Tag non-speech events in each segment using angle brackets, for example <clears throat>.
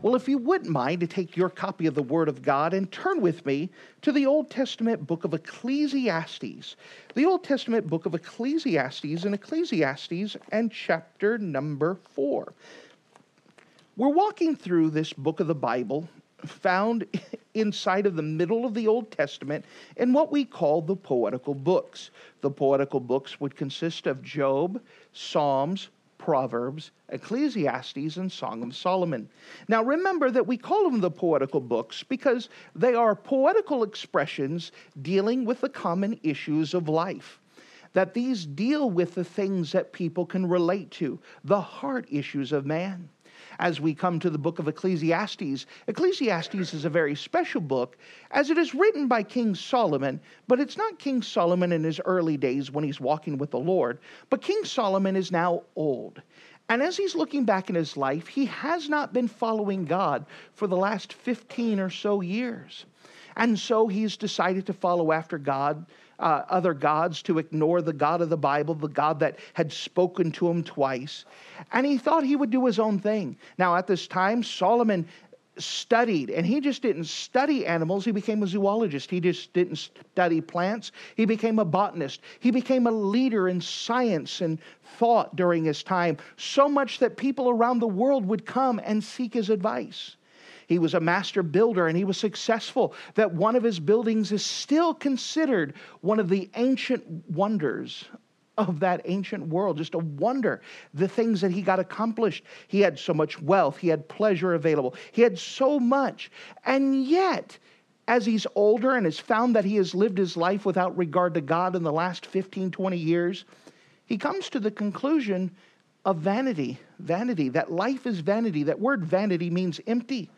Well, if you wouldn't mind to take your copy of the Word of God and turn with me to the Old Testament book of Ecclesiastes. The Old Testament book of Ecclesiastes and Ecclesiastes and chapter number four. We're walking through this book of the Bible found <laughs> inside of the middle of the Old Testament in what we call the poetical books. The poetical books would consist of Job, Psalms, Proverbs, Ecclesiastes, and Song of Solomon. Now remember that we call them the poetical books because they are poetical expressions dealing with the common issues of life. That these deal with the things that people can relate to, the heart issues of man as we come to the book of Ecclesiastes. Ecclesiastes is a very special book as it is written by King Solomon, but it's not King Solomon in his early days when he's walking with the Lord, but King Solomon is now old. And as he's looking back in his life, he has not been following God for the last 15 or so years. And so he's decided to follow after God uh, other gods, to ignore the God of the Bible, the God that had spoken to him twice. And he thought he would do his own thing. Now, at this time, Solomon studied, and he just didn't study animals, he became a zoologist. He just didn't study plants, he became a botanist. He became a leader in science and thought during his time, so much that people around the world would come and seek his advice. He was a master builder and he was successful, that one of his buildings is still considered one of the ancient wonders of that ancient world. Just a wonder, the things that he got accomplished. He had so much wealth, he had pleasure available, he had so much. And yet, as he's older and has found that he has lived his life without regard to God in the last 15, 20 years, he comes to the conclusion of vanity. Vanity, that life is vanity. That word vanity means empty.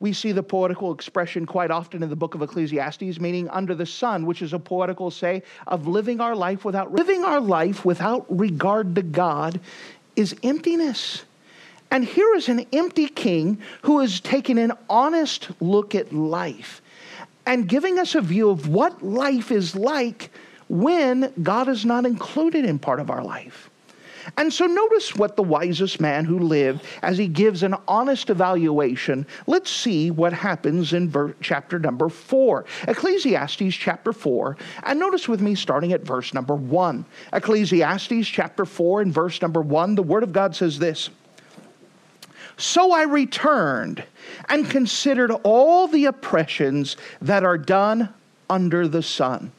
We see the poetical expression quite often in the book of Ecclesiastes, meaning under the sun, which is a poetical say of living our life without living our life without regard to God is emptiness. And here is an empty king who has taken an honest look at life and giving us a view of what life is like when God is not included in part of our life. And so notice what the wisest man who lived as he gives an honest evaluation. Let's see what happens in ver- chapter number 4. Ecclesiastes chapter 4. And notice with me starting at verse number 1. Ecclesiastes chapter 4 and verse number 1, the word of God says this. So I returned and considered all the oppressions that are done under the sun.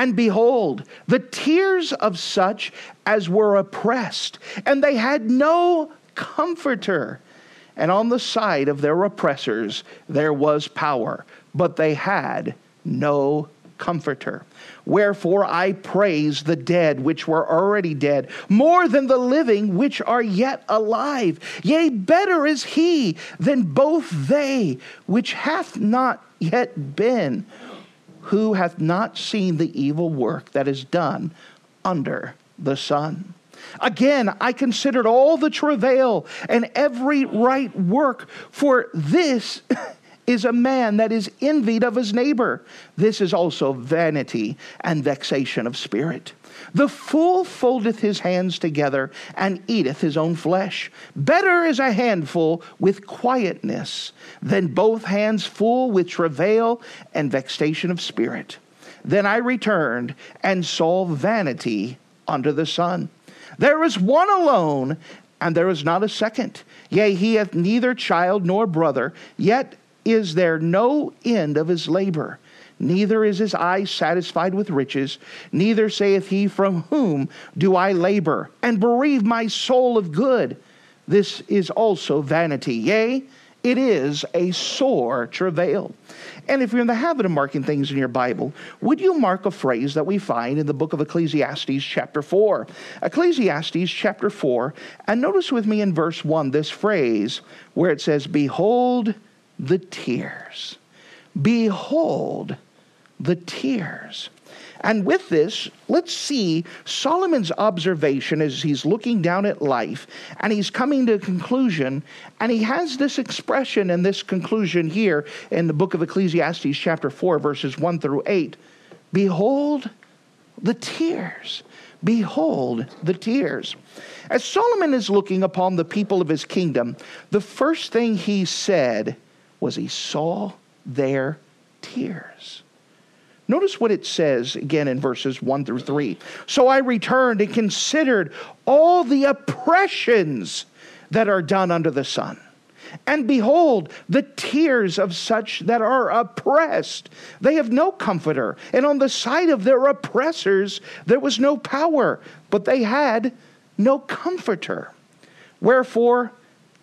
And behold, the tears of such as were oppressed, and they had no comforter. And on the side of their oppressors there was power, but they had no comforter. Wherefore I praise the dead which were already dead, more than the living which are yet alive. Yea, better is he than both they which hath not yet been who hath not seen the evil work that is done under the sun. Again, I considered all the travail and every right work, for this <laughs> is a man that is envied of his neighbor. This is also vanity and vexation of spirit. The fool foldeth his hands together and eateth his own flesh. Better is a handful with quietness than both hands full with travail and vexation of spirit. Then I returned and saw vanity under the sun. There is one alone, and there is not a second. Yea, he hath neither child nor brother, yet is there no end of his labor neither is his eye satisfied with riches, neither saith he, From whom do I labor, and bereave my soul of good? This is also vanity. Yea, it is a sore travail. And if you're in the habit of marking things in your Bible, would you mark a phrase that we find in the book of Ecclesiastes, chapter 4? Ecclesiastes, chapter 4, and notice with me in verse 1 this phrase where it says, Behold the tears Behold the tears. And with this, let's see Solomon's observation as he's looking down at life and he's coming to a conclusion. And he has this expression and this conclusion here in the book of Ecclesiastes, chapter 4, verses 1 through 8 Behold the tears. Behold the tears. As Solomon is looking upon the people of his kingdom, the first thing he said was he saw their tears. Notice what it says again in verses 1 through 3. So I returned and considered all the oppressions that are done under the sun. And behold, the tears of such that are oppressed. They have no comforter. And on the side of their oppressors, there was no power, but they had no comforter. Wherefore,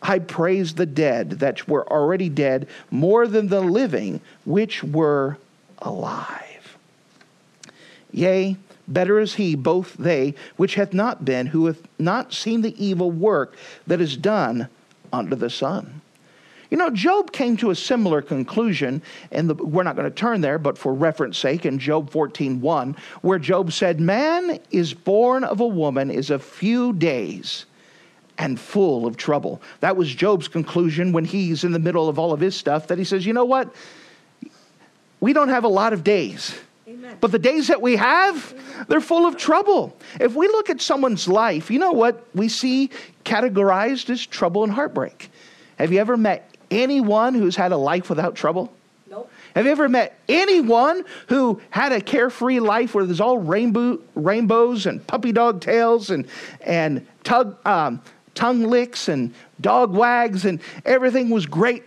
I praise the dead that were already dead more than the living which were alive. Yea, better is he, both they, which hath not been, who hath not seen the evil work that is done under the sun. You know, Job came to a similar conclusion, and we're not going to turn there, but for reference sake, in Job 14:1, where Job said, "Man is born of a woman is a few days, and full of trouble." That was Job's conclusion when he's in the middle of all of his stuff. That he says, "You know what? We don't have a lot of days." But the days that we have, they're full of trouble. If we look at someone's life, you know what we see categorized as trouble and heartbreak. Have you ever met anyone who's had a life without trouble? Nope. Have you ever met anyone who had a carefree life where there's all rainbow, rainbows and puppy dog tails and, and tug, um, tongue licks and dog wags and everything was great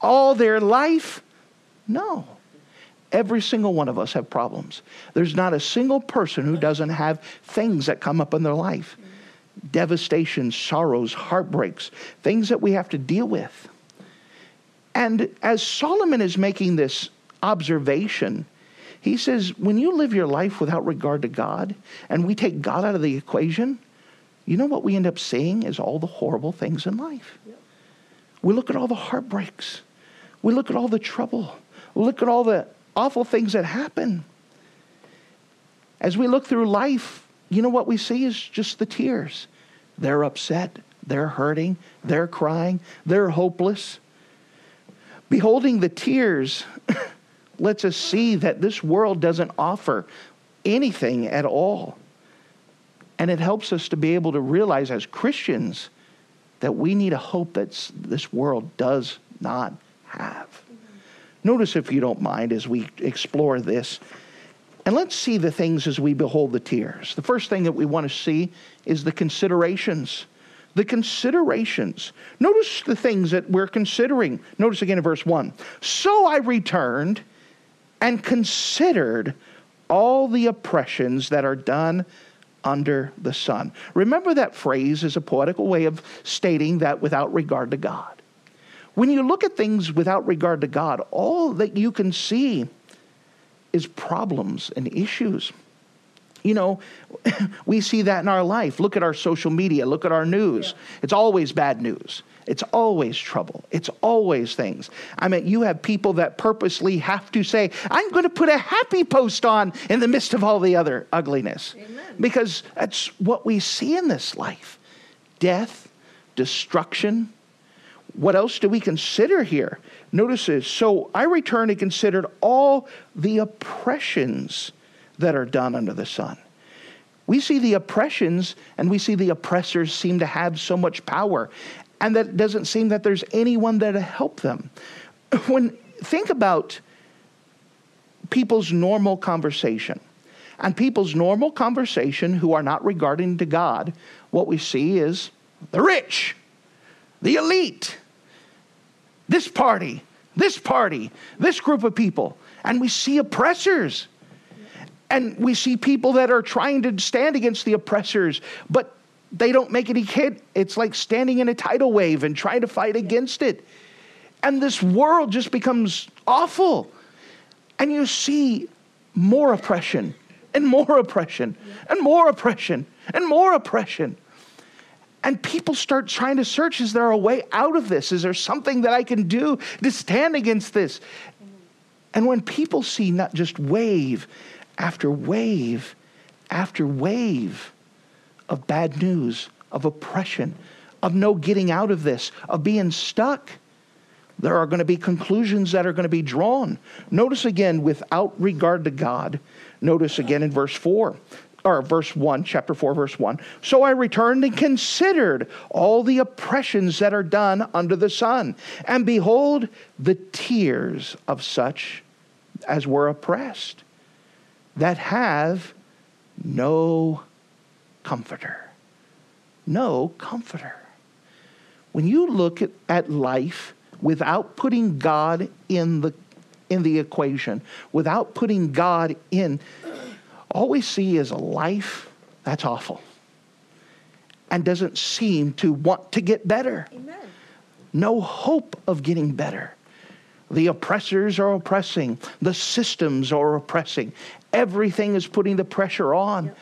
all their life? No. Every single one of us have problems. There's not a single person who doesn't have things that come up in their life devastation, sorrows, heartbreaks, things that we have to deal with. And as Solomon is making this observation, he says, when you live your life without regard to God and we take God out of the equation, you know what we end up seeing is all the horrible things in life. We look at all the heartbreaks. We look at all the trouble. We look at all the awful things that happen. As we look through life, you know what we see is just the tears. They're upset, they're hurting, they're crying, they're hopeless. Beholding the tears <laughs> lets us see that this world doesn't offer anything at all. And it helps us to be able to realize as Christians that we need a hope that this world does not have. Notice, if you don't mind, as we explore this, and let's see the things as we behold the tears. The first thing that we want to see is the considerations. The considerations. Notice the things that we're considering. Notice again in verse 1. So I returned and considered all the oppressions that are done under the sun. Remember that phrase is a poetical way of stating that without regard to God. When you look at things without regard to God, all that you can see is problems and issues. You know, <laughs> we see that in our life. Look at our social media, look at our news. Yeah. It's always bad news. It's always trouble. It's always things. I mean, you have people that purposely have to say, I'm going to put a happy post on in the midst of all the other ugliness. Amen. Because that's what we see in this life death, destruction, what else do we consider here? Notice this. So I returned and considered all the oppressions that are done under the sun. We see the oppressions and we see the oppressors seem to have so much power, and that doesn't seem that there's anyone there to help them. <clears throat> When think about people's normal conversation and people's normal conversation who are not regarding to God, what we see is the rich, the elite, this party, this party, this group of people. And we see oppressors. And we see people that are trying to stand against the oppressors, but they don't make any hit. It's like standing in a tidal wave and trying to fight against it. And this world just becomes awful. And you see more oppression and more oppression and more oppression and more oppression. And people start trying to search is there a way out of this? Is there something that I can do to stand against this? And when people see not just wave after wave after wave of bad news, of oppression, of no getting out of this, of being stuck, there are going to be conclusions that are going to be drawn. Notice again, without regard to God, notice again in verse 4 or verse 1, chapter 4, verse 1. So I returned and considered all the oppressions that are done under the sun. And behold, the tears of such as were oppressed, that have no comforter. No comforter. When you look at, at life without putting God in the, in the equation, without putting God in, all we see is a life that's awful and doesn't seem to want to get better. Amen. No hope of getting better. The oppressors are oppressing. The systems are oppressing. Everything is putting the pressure on. Yep.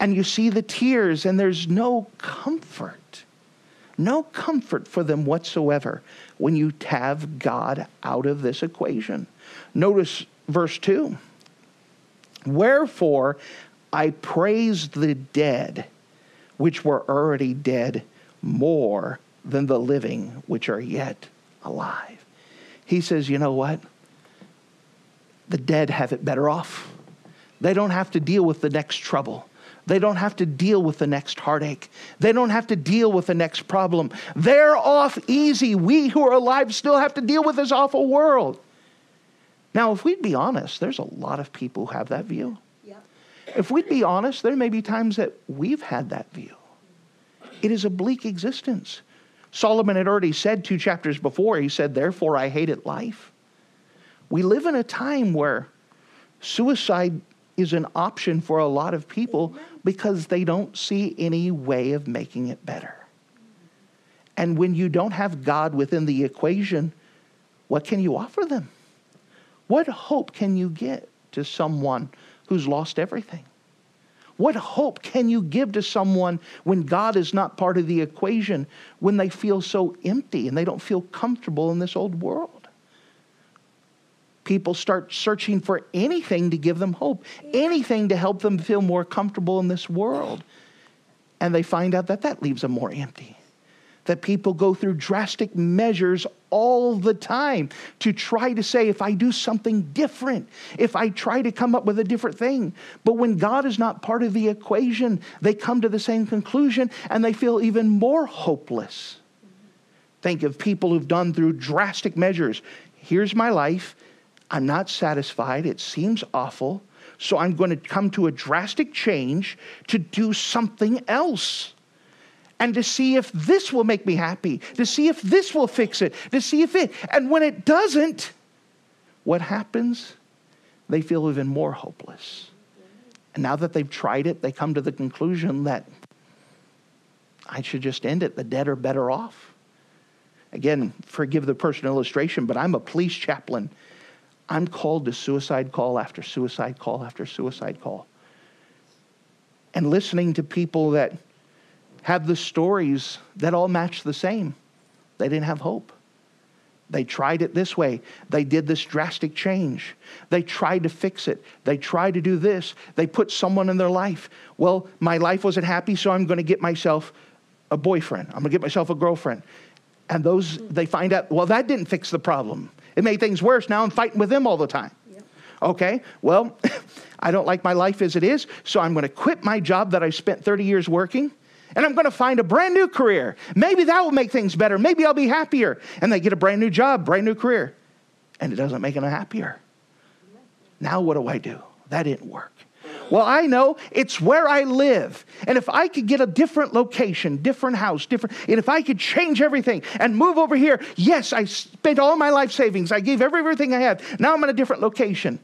And you see the tears, and there's no comfort. No comfort for them whatsoever when you have God out of this equation. Notice verse 2 Wherefore I praise the dead, which were already dead, more than the living, which are yet alive. He says, you know what? The dead have it better off. They don't have to deal with the next trouble. They don't have to deal with the next heartache. They don't have to deal with the next problem. They're off easy. We who are alive still have to deal with this awful world. Now, if we'd be honest, there's a lot of people who have that view. Yeah. If we'd be honest, there may be times that we've had that view. It is a bleak existence. Solomon had already said two chapters before, he said, Therefore I hated life. We live in a time where suicide is an option for a lot of people because they don't see any way of making it better. And when you don't have God within the equation, what can you offer them? What hope can you get to someone who's lost everything? What hope can you give to someone when God is not part of the equation, when they feel so empty and they don't feel comfortable in this old world? People start searching for anything to give them hope, anything to help them feel more comfortable in this world. And they find out that that leaves them more empty that people go through drastic measures all the time to try to say, if I do something different, if I try to come up with a different thing. But when God is not part of the equation, they come to the same conclusion and they feel even more hopeless. Think of people who've done through drastic measures. Here's my life. I'm not satisfied. It seems awful. So I'm going to come to a drastic change to do something else and to see if this will make me happy, to see if this will fix it, to see if it. And when it doesn't, what happens? They feel even more hopeless. And now that they've tried it, they come to the conclusion that I should just end it. The dead are better off. Again, forgive the personal illustration, but I'm a police chaplain. I'm called to suicide call after suicide call after suicide call. And listening to people that have the stories that all match the same. They didn't have hope. They tried it this way. They did this drastic change. They tried to fix it. They tried to do this. They put someone in their life. Well, my life wasn't happy, so I'm going to get myself a boyfriend. I'm going to get myself a girlfriend. And those, they find out, well, that didn't fix the problem. It made things worse. Now I'm fighting with them all the time. Okay, well, <laughs> I don't like my life as it is, so I'm going to quit my job that I spent 30 years working and I'm going to find a brand new career. Maybe that will make things better. Maybe I'll be happier. And they get a brand new job, brand new career, and it doesn't make them happier. Now, what do I do? That didn't work. Well, I know it's where I live. And if I could get a different location, different house, different, and if I could change everything and move over here, yes, I spent all my life savings. I gave everything I had. Now I'm in a different location.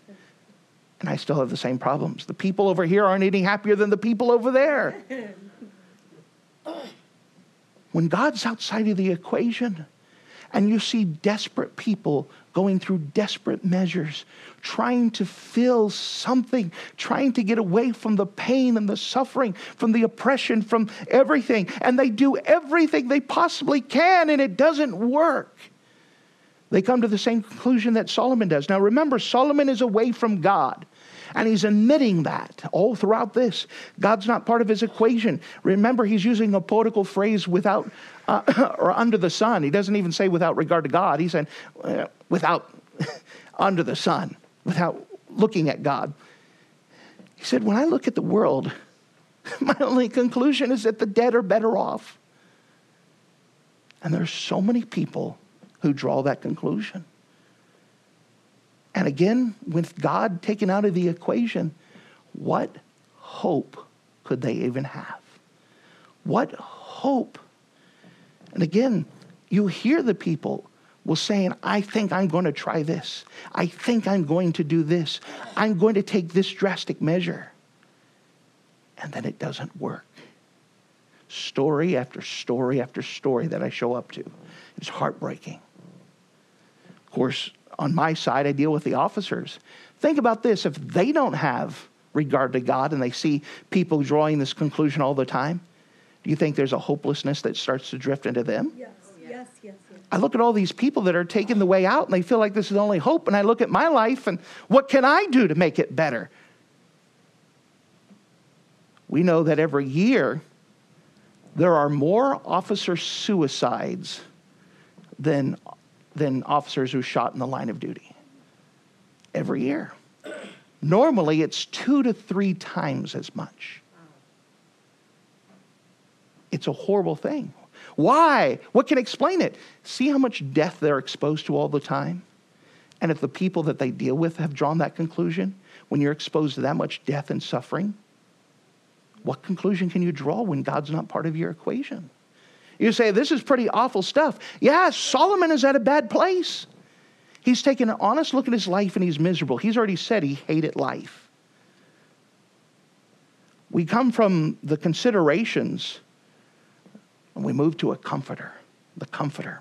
And I still have the same problems. The people over here aren't any happier than the people over there. <laughs> When God's outside of the equation and you see desperate people going through desperate measures, trying to feel something, trying to get away from the pain and the suffering, from the oppression, from everything, and they do everything they possibly can and it doesn't work. They come to the same conclusion that Solomon does. Now remember, Solomon is away from God. And he's admitting that all throughout this. God's not part of his equation. Remember, he's using a poetical phrase without uh, <laughs> or under the sun. He doesn't even say without regard to God. He's saying uh, without <laughs> under the sun, without looking at God. He said, When I look at the world, <laughs> my only conclusion is that the dead are better off. And there's so many people who draw that conclusion. And again, with God taken out of the equation, what hope could they even have? What hope? And again, you hear the people will saying, I think I'm going to try this. I think I'm going to do this. I'm going to take this drastic measure. And then it doesn't work. Story after story after story that I show up to. It's heartbreaking. Of course, on my side, I deal with the officers. Think about this if they don't have regard to God and they see people drawing this conclusion all the time, do you think there's a hopelessness that starts to drift into them? Yes, yes, yes. yes. I look at all these people that are taking the way out and they feel like this is the only hope. And I look at my life and what can I do to make it better? We know that every year there are more officer suicides than than officers who shot in the line of duty every year. Normally, it's two to three times as much. It's a horrible thing. Why? What can explain it? See how much death they're exposed to all the time? And if the people that they deal with have drawn that conclusion, when you're exposed to that much death and suffering, what conclusion can you draw when God's not part of your equation? You say, this is pretty awful stuff. Yeah, Solomon is at a bad place. He's taken an honest look at his life and he's miserable. He's already said he hated life. We come from the considerations and we move to a comforter, the comforter.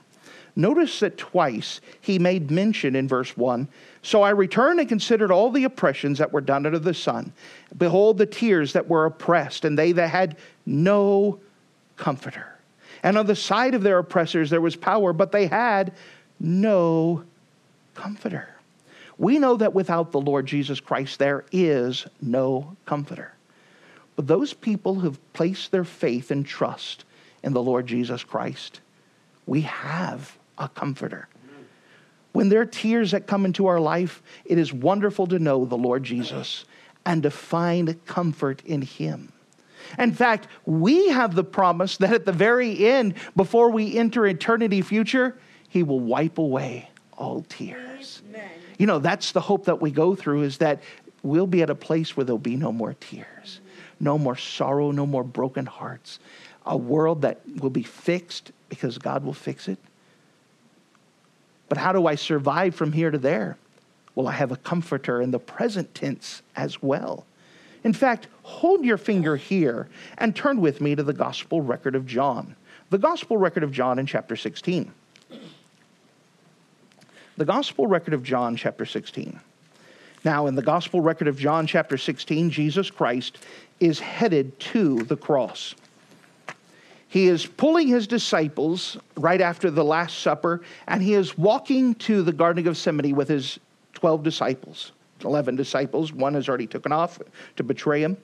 Notice that twice he made mention in verse 1 So I returned and considered all the oppressions that were done under the sun. Behold, the tears that were oppressed, and they that had no comforter. And on the side of their oppressors there was power, but they had no comforter. We know that without the Lord Jesus Christ, there is no comforter. But those people who've placed their faith and trust in the Lord Jesus Christ, we have a comforter. When there are tears that come into our life, it is wonderful to know the Lord Jesus and to find comfort in Him. In fact, we have the promise that at the very end, before we enter eternity future, He will wipe away all tears. Amen. You know, that's the hope that we go through is that we'll be at a place where there'll be no more tears, no more sorrow, no more broken hearts. A world that will be fixed because God will fix it. But how do I survive from here to there? Well, I have a comforter in the present tense as well. In fact, hold your finger here and turn with me to the Gospel record of John. The Gospel record of John in chapter 16. The Gospel record of John, chapter 16. Now, in the Gospel record of John, chapter 16, Jesus Christ is headed to the cross. He is pulling his disciples right after the Last Supper, and he is walking to the Garden of Gethsemane with his 12 disciples. 11 disciples. One has already taken off to betray him.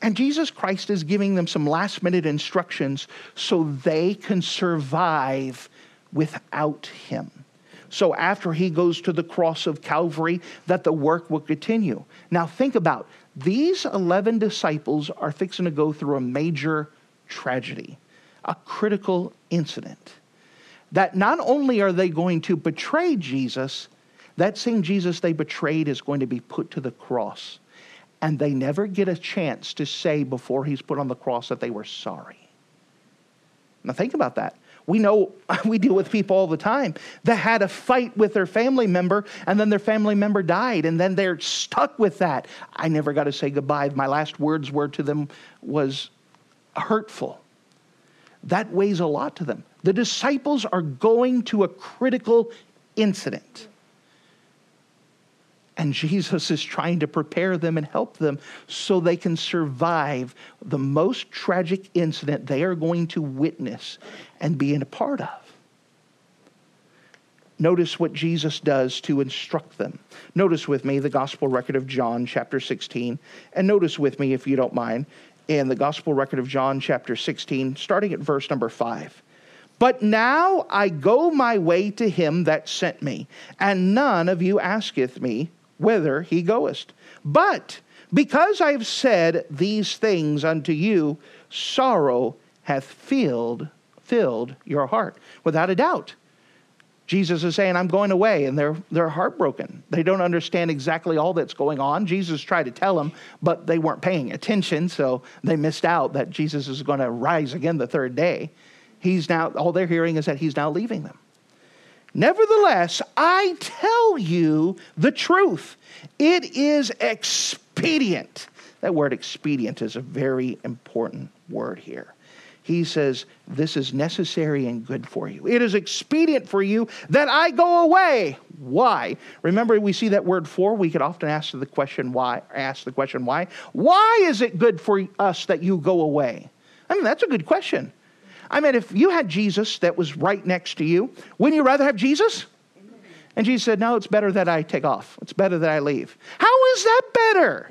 And Jesus Christ is giving them some last minute instructions so they can survive without him. So after he goes to the cross of Calvary, that the work will continue. Now think about these 11 disciples are fixing to go through a major tragedy, a critical incident. That not only are they going to betray Jesus, that same Jesus they betrayed is going to be put to the cross. And they never get a chance to say before he's put on the cross that they were sorry. Now, think about that. We know <laughs> we deal with people all the time that had a fight with their family member and then their family member died and then they're stuck with that. I never got to say goodbye. My last words were to them was hurtful. That weighs a lot to them. The disciples are going to a critical incident. And Jesus is trying to prepare them and help them so they can survive the most tragic incident they are going to witness and be in a part of. notice what Jesus does to instruct them. Notice with me the gospel record of John, chapter 16. And notice with me, if you don't mind, in the gospel record of John, chapter 16, starting at verse number 5. But now I go my way to him that sent me, and none of you asketh me whither he goest. But because I have said these things unto you, sorrow hath filled filled your heart. Without a doubt. Jesus is saying, I'm going away, and they're, they're heartbroken. They don't understand exactly all that's going on. Jesus tried to tell them, but they weren't paying attention, so they missed out that Jesus is going to rise again the third day. He's now, all they're hearing is that he's now leaving them. Nevertheless, I tell you the truth. It is expedient. That word expedient is a very important word here he says, This is necessary and good for you. It is expedient for you that I go away. Why? Remember, we see that word for. We could often ask the question why. Ask the question why. Why is it good for us that you go away? I mean, that's a good question. I mean, if you had Jesus that was right next to you, wouldn't you rather have Jesus? And Jesus said, No, it's better that I take off. It's better that I leave. How is that better?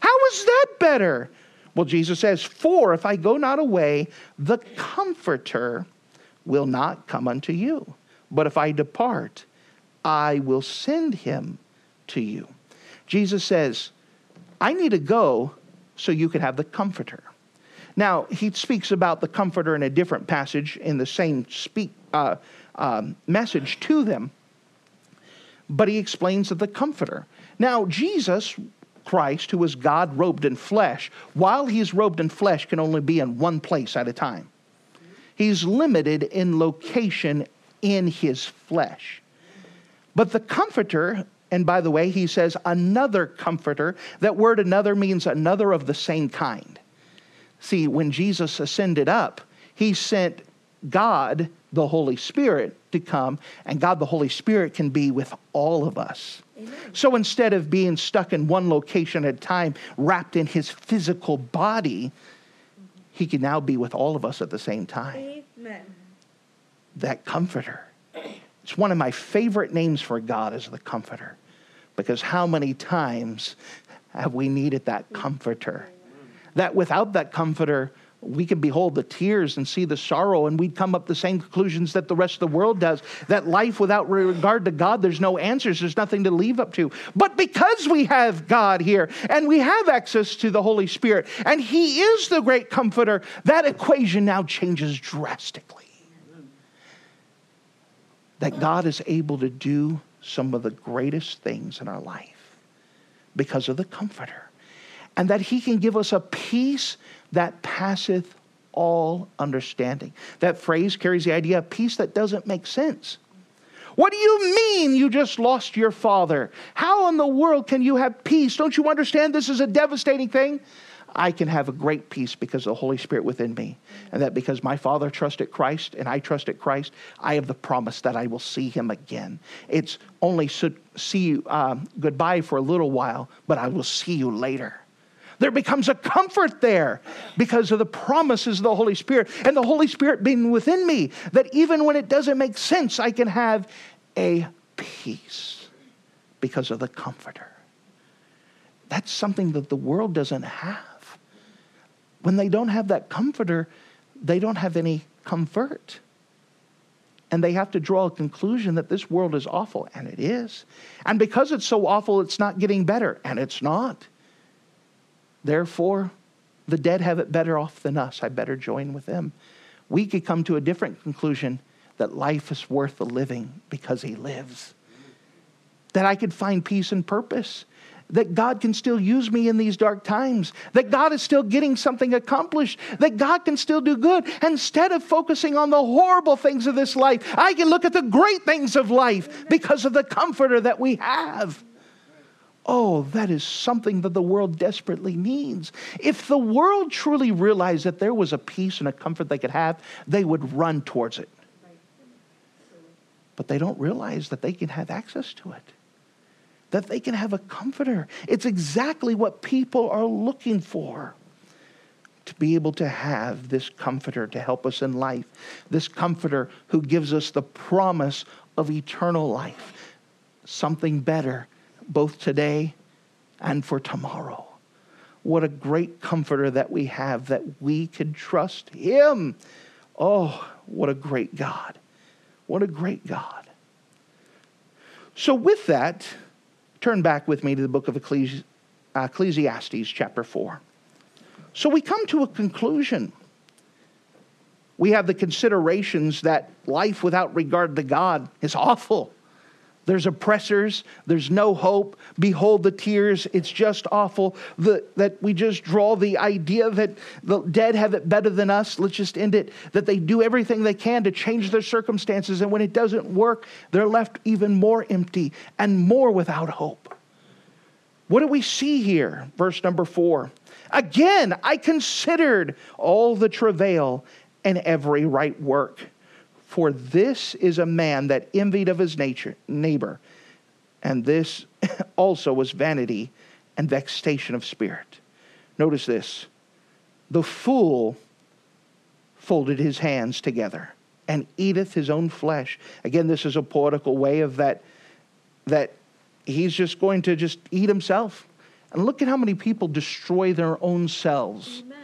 How is that better? Well, Jesus says, For if I go not away, the Comforter will not come unto you. But if I depart, I will send him to you. Jesus says, I need to go so you can have the Comforter. Now, he speaks about the Comforter in a different passage in the same speak, uh, um, message to them, but he explains of the Comforter. Now, Jesus Christ, who is God robed in flesh, while he's robed in flesh, can only be in one place at a time. He's limited in location in his flesh. But the Comforter, and by the way, he says another Comforter, that word another means another of the same kind. See, when Jesus ascended up, he sent God, the Holy Spirit, to come, and God, the Holy Spirit, can be with all of us. So instead of being stuck in one location at a time, wrapped in his physical body, he can now be with all of us at the same time. Amen. That comforter. It's one of my favorite names for God is the comforter. Because how many times have we needed that comforter? That without that comforter, we can behold the tears and see the sorrow, and we'd come up the same conclusions that the rest of the world does that life without regard to God, there's no answers, there's nothing to leave up to. But because we have God here and we have access to the Holy Spirit, and He is the great comforter, that equation now changes drastically. That God is able to do some of the greatest things in our life because of the comforter, and that He can give us a peace that passeth all understanding. That phrase carries the idea of peace that doesn't make sense. What do you mean you just lost your father? How in the world can you have peace? Don't you understand this is a devastating thing? I can have a great peace because of the Holy Spirit within me. And that because my father trusted Christ and I trusted Christ, I have the promise that I will see him again. It's only see you um, goodbye for a little while, but I will see you later. There becomes a comfort there because of the promises of the Holy Spirit and the Holy Spirit being within me, that even when it doesn't make sense, I can have a peace because of the Comforter. That's something that the world doesn't have. When they don't have that Comforter, they don't have any comfort. And they have to draw a conclusion that this world is awful, and it is. And because it's so awful, it's not getting better, and it's not. Therefore, the dead have it better off than us. I better join with them. We could come to a different conclusion that life is worth the living because he lives. That I could find peace and purpose. That God can still use me in these dark times. That God is still getting something accomplished. That God can still do good. Instead of focusing on the horrible things of this life, I can look at the great things of life because of the comforter that we have. Oh, that is something that the world desperately needs. If the world truly realized that there was a peace and a comfort they could have, they would run towards it. But they don't realize that they can have access to it, that they can have a comforter. It's exactly what people are looking for to be able to have this comforter to help us in life, this comforter who gives us the promise of eternal life, something better, both today and for tomorrow. What a great comforter that we have that we can trust Him. Oh, what a great God. What a great God. So, with that, turn back with me to the book of Ecclesiastes, chapter 4. So, we come to a conclusion. We have the considerations that life without regard to God is awful. There's oppressors. There's no hope. Behold the tears. It's just awful the, that we just draw the idea that the dead have it better than us. Let's just end it. That they do everything they can to change their circumstances. And when it doesn't work, they're left even more empty and more without hope. What do we see here? Verse number four. Again, I considered all the travail and every right work for this is a man that envied of his nature, neighbor, and this <laughs> also was vanity and vexation of spirit. Notice this the fool folded his hands together and eateth his own flesh. Again, this is a poetical way of that, that he's just going to just eat himself. And look at how many people destroy their own selves. Amen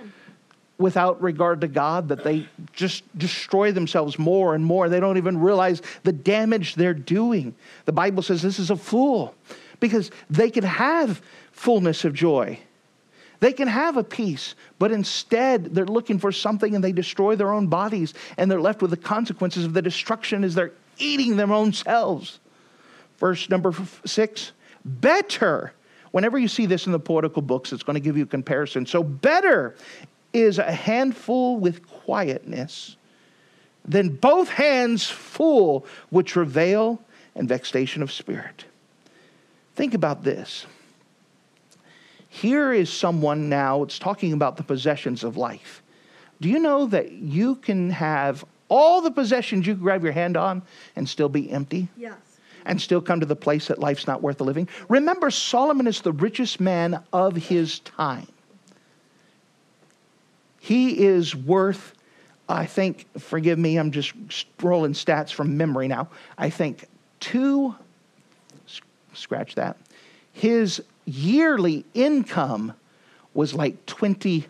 without regard to God, that they just destroy themselves more and more. They don't even realize the damage they're doing. The Bible says this is a fool because they can have fullness of joy. They can have a peace, but instead they're looking for something and they destroy their own bodies and they're left with the consequences of the destruction as they're eating their own selves. Verse number six better. Whenever you see this in the poetical books, it's going to give you a comparison. So, better is a handful with quietness than both hands full with travail and vexation of spirit. Think about this. Here is someone now, it's talking about the possessions of life. Do you know that you can have all the possessions you can grab your hand on and still be empty? Yes. And still come to the place that life's not worth the living? Remember, Solomon is the richest man of his time. He is worth, I think, forgive me, I'm just rolling stats from memory now. I think two, scratch that. His yearly income was like 20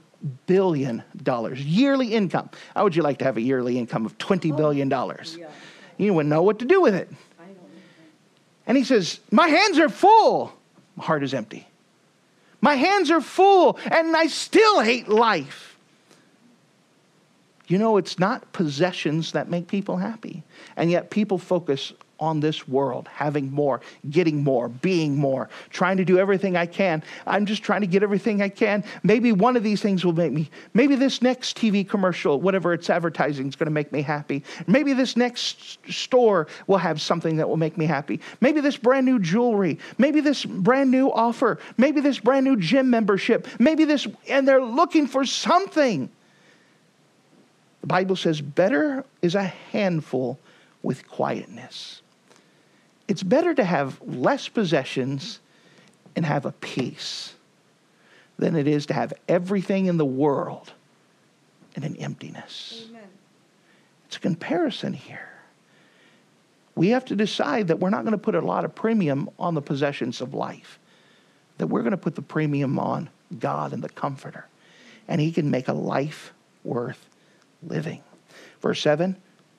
billion dollars. Yearly income. How would you like to have a yearly income of 20 billion dollars? Yeah. You wouldn't know what to do with it. And he says, My hands are full. My heart is empty. My hands are full, and I still hate life. You know, it's not possessions that make people happy. And yet people focus on this world, having more, getting more, being more, trying to do everything I can. I'm just trying to get everything I can. Maybe one of these things will make me, maybe this next TV commercial, whatever it's advertising, is going to make me happy. Maybe this next store will have something that will make me happy. Maybe this brand new jewelry. Maybe this brand new offer. Maybe this brand new gym membership. Maybe this, and they're looking for something. The Bible says, better is a handful with quietness. It's better to have less possessions and have a peace than it is to have everything in the world and an emptiness. Amen. It's a comparison here. We have to decide that we're not going to put a lot of premium on the possessions of life, that we're going to put the premium on God and the Comforter. And He can make a life worth living. Verse 7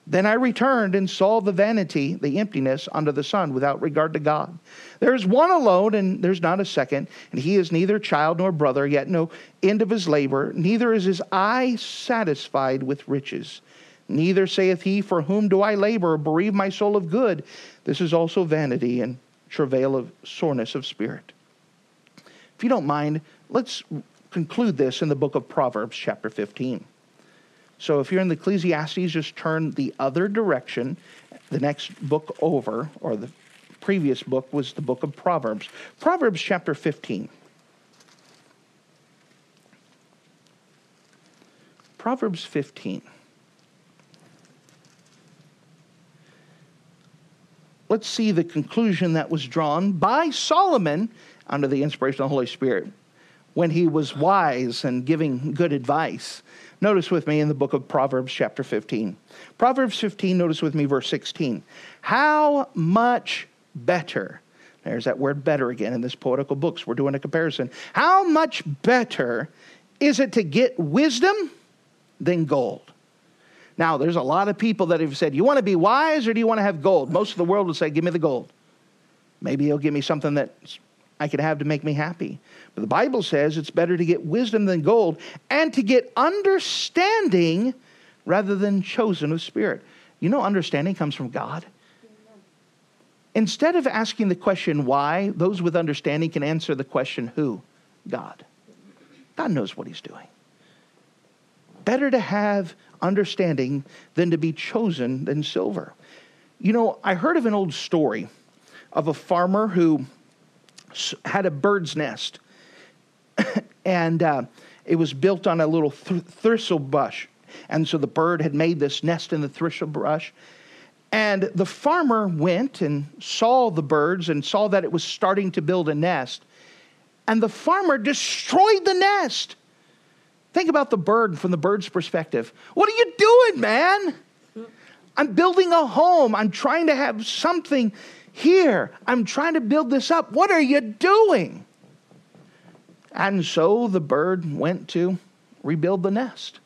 Then I returned and saw the vanity, the emptiness under the sun without regard to God. There is one alone, and there's not a second, and he is neither child nor brother, yet no end of his labor, neither is his eye satisfied with riches. Neither saith he, For whom do I labor, or bereave my soul of good? This is also vanity and travail of soreness of spirit. If you don't mind, let's conclude this in the book of Proverbs, chapter 15. So if you're in the Ecclesiastes, just turn the other direction. The next book over, or the previous book, was the book of Proverbs. Proverbs chapter 15. Proverbs 15. Let's see the conclusion that was drawn by Solomon under the inspiration of the Holy Spirit when he was wise and giving good advice. Notice with me in the book of Proverbs, chapter 15. Proverbs 15, notice with me verse 16. How much better, there's that word better again in this poetical books. We're doing a comparison. How much better is it to get wisdom than gold? Now, there's a lot of people that have said, You want to be wise or do you want to have gold? Most of the world will say, Give me the gold. Maybe he'll give me something that I could have to make me happy. But the Bible says it's better to get wisdom than gold and to get understanding rather than chosen of spirit. You know, understanding comes from God. Instead of asking the question why, those with understanding can answer the question who? God. God knows what He's doing. Better to have understanding than to be chosen than silver. You know, I heard of an old story of a farmer who had a bird's nest, <laughs> and uh, it was built on a little th- thistle bush. And so the bird had made this nest in the thistle brush. And the farmer went and saw the birds and saw that it was starting to build a nest. And the farmer destroyed the nest. Think about the bird from the bird's perspective. What are you doing, man? I'm building a home. I'm trying to have something here. I'm trying to build this up. What are you doing? And so the bird went to rebuild the nest.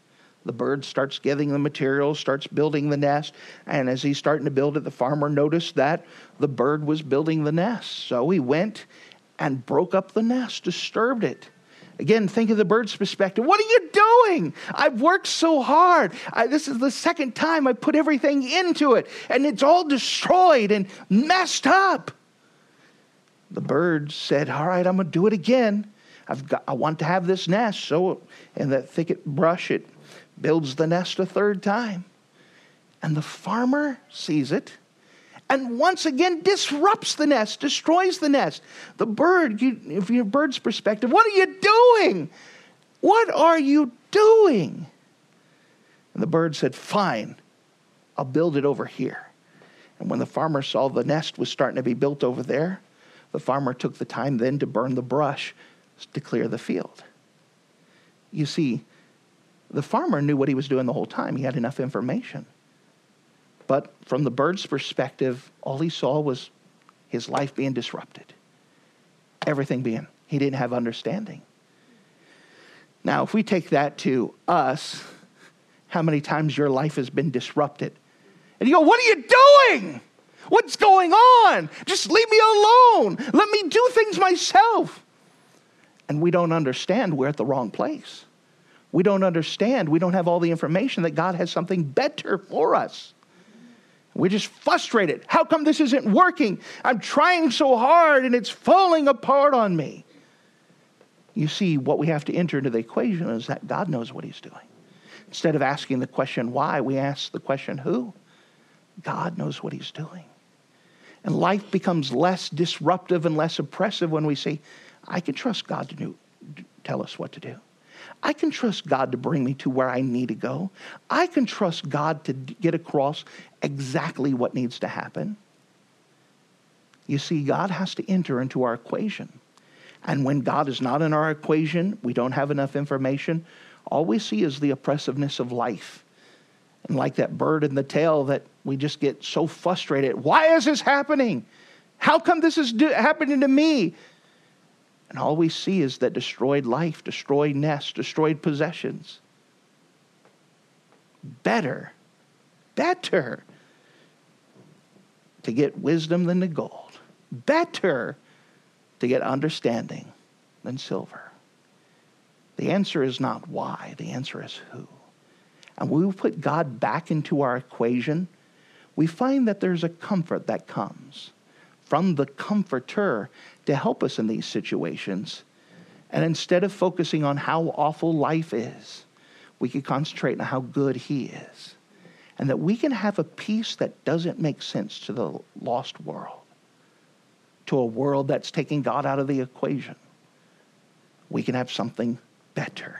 The bird starts getting the materials, starts building the nest, and as he's starting to build it, the farmer noticed that the bird was building the nest. So he went and broke up the nest, disturbed it. Again, think of the bird's perspective. What are you doing? I've worked so hard. I, this is the second time I put everything into it, and it's all destroyed and messed up. The bird said, All right, I'm going to do it again. I've got, I want to have this nest. So, in that thicket brush, it builds the nest a third time. And the farmer sees it and once again disrupts the nest, destroys the nest. The bird, you, if your bird's perspective, what are you doing? What are you doing? And the bird said, Fine, I'll build it over here. And when the farmer saw the nest was starting to be built over there, the farmer took the time then to burn the brush to clear the field. You see, the farmer knew what he was doing the whole time. He had enough information. But from the bird's perspective, all he saw was his life being disrupted. Everything being, he didn't have understanding. Now, if we take that to us, how many times your life has been disrupted? And you go, What are you doing? What's going on? Just leave me alone. Let me do things myself. And we don't understand we're at the wrong place. We don't understand. We don't have all the information that God has something better for us. We're just frustrated. How come this isn't working? I'm trying so hard and it's falling apart on me. You see, what we have to enter into the equation is that God knows what He's doing. Instead of asking the question why, we ask the question who? God knows what He's doing. And life becomes less disruptive and less oppressive when we say, I can trust God to do, tell us what to do. I can trust God to bring me to where I need to go. I can trust God to get across exactly what needs to happen. You see, God has to enter into our equation. And when God is not in our equation, we don't have enough information. All we see is the oppressiveness of life. And like that bird in the tale, that we just get so frustrated. Why is this happening? How come this is do- happening to me? And all we see is that destroyed life, destroyed nest, destroyed possessions. Better, better to get wisdom than the gold. Better to get understanding than silver. The answer is not why, the answer is who. And when we put God back into our equation, we find that there's a comfort that comes from the comforter to help us in these situations. And instead of focusing on how awful life is, we could concentrate on how good He is. And that we can have a peace that doesn't make sense to the lost world, to a world that's taking God out of the equation. We can have something better.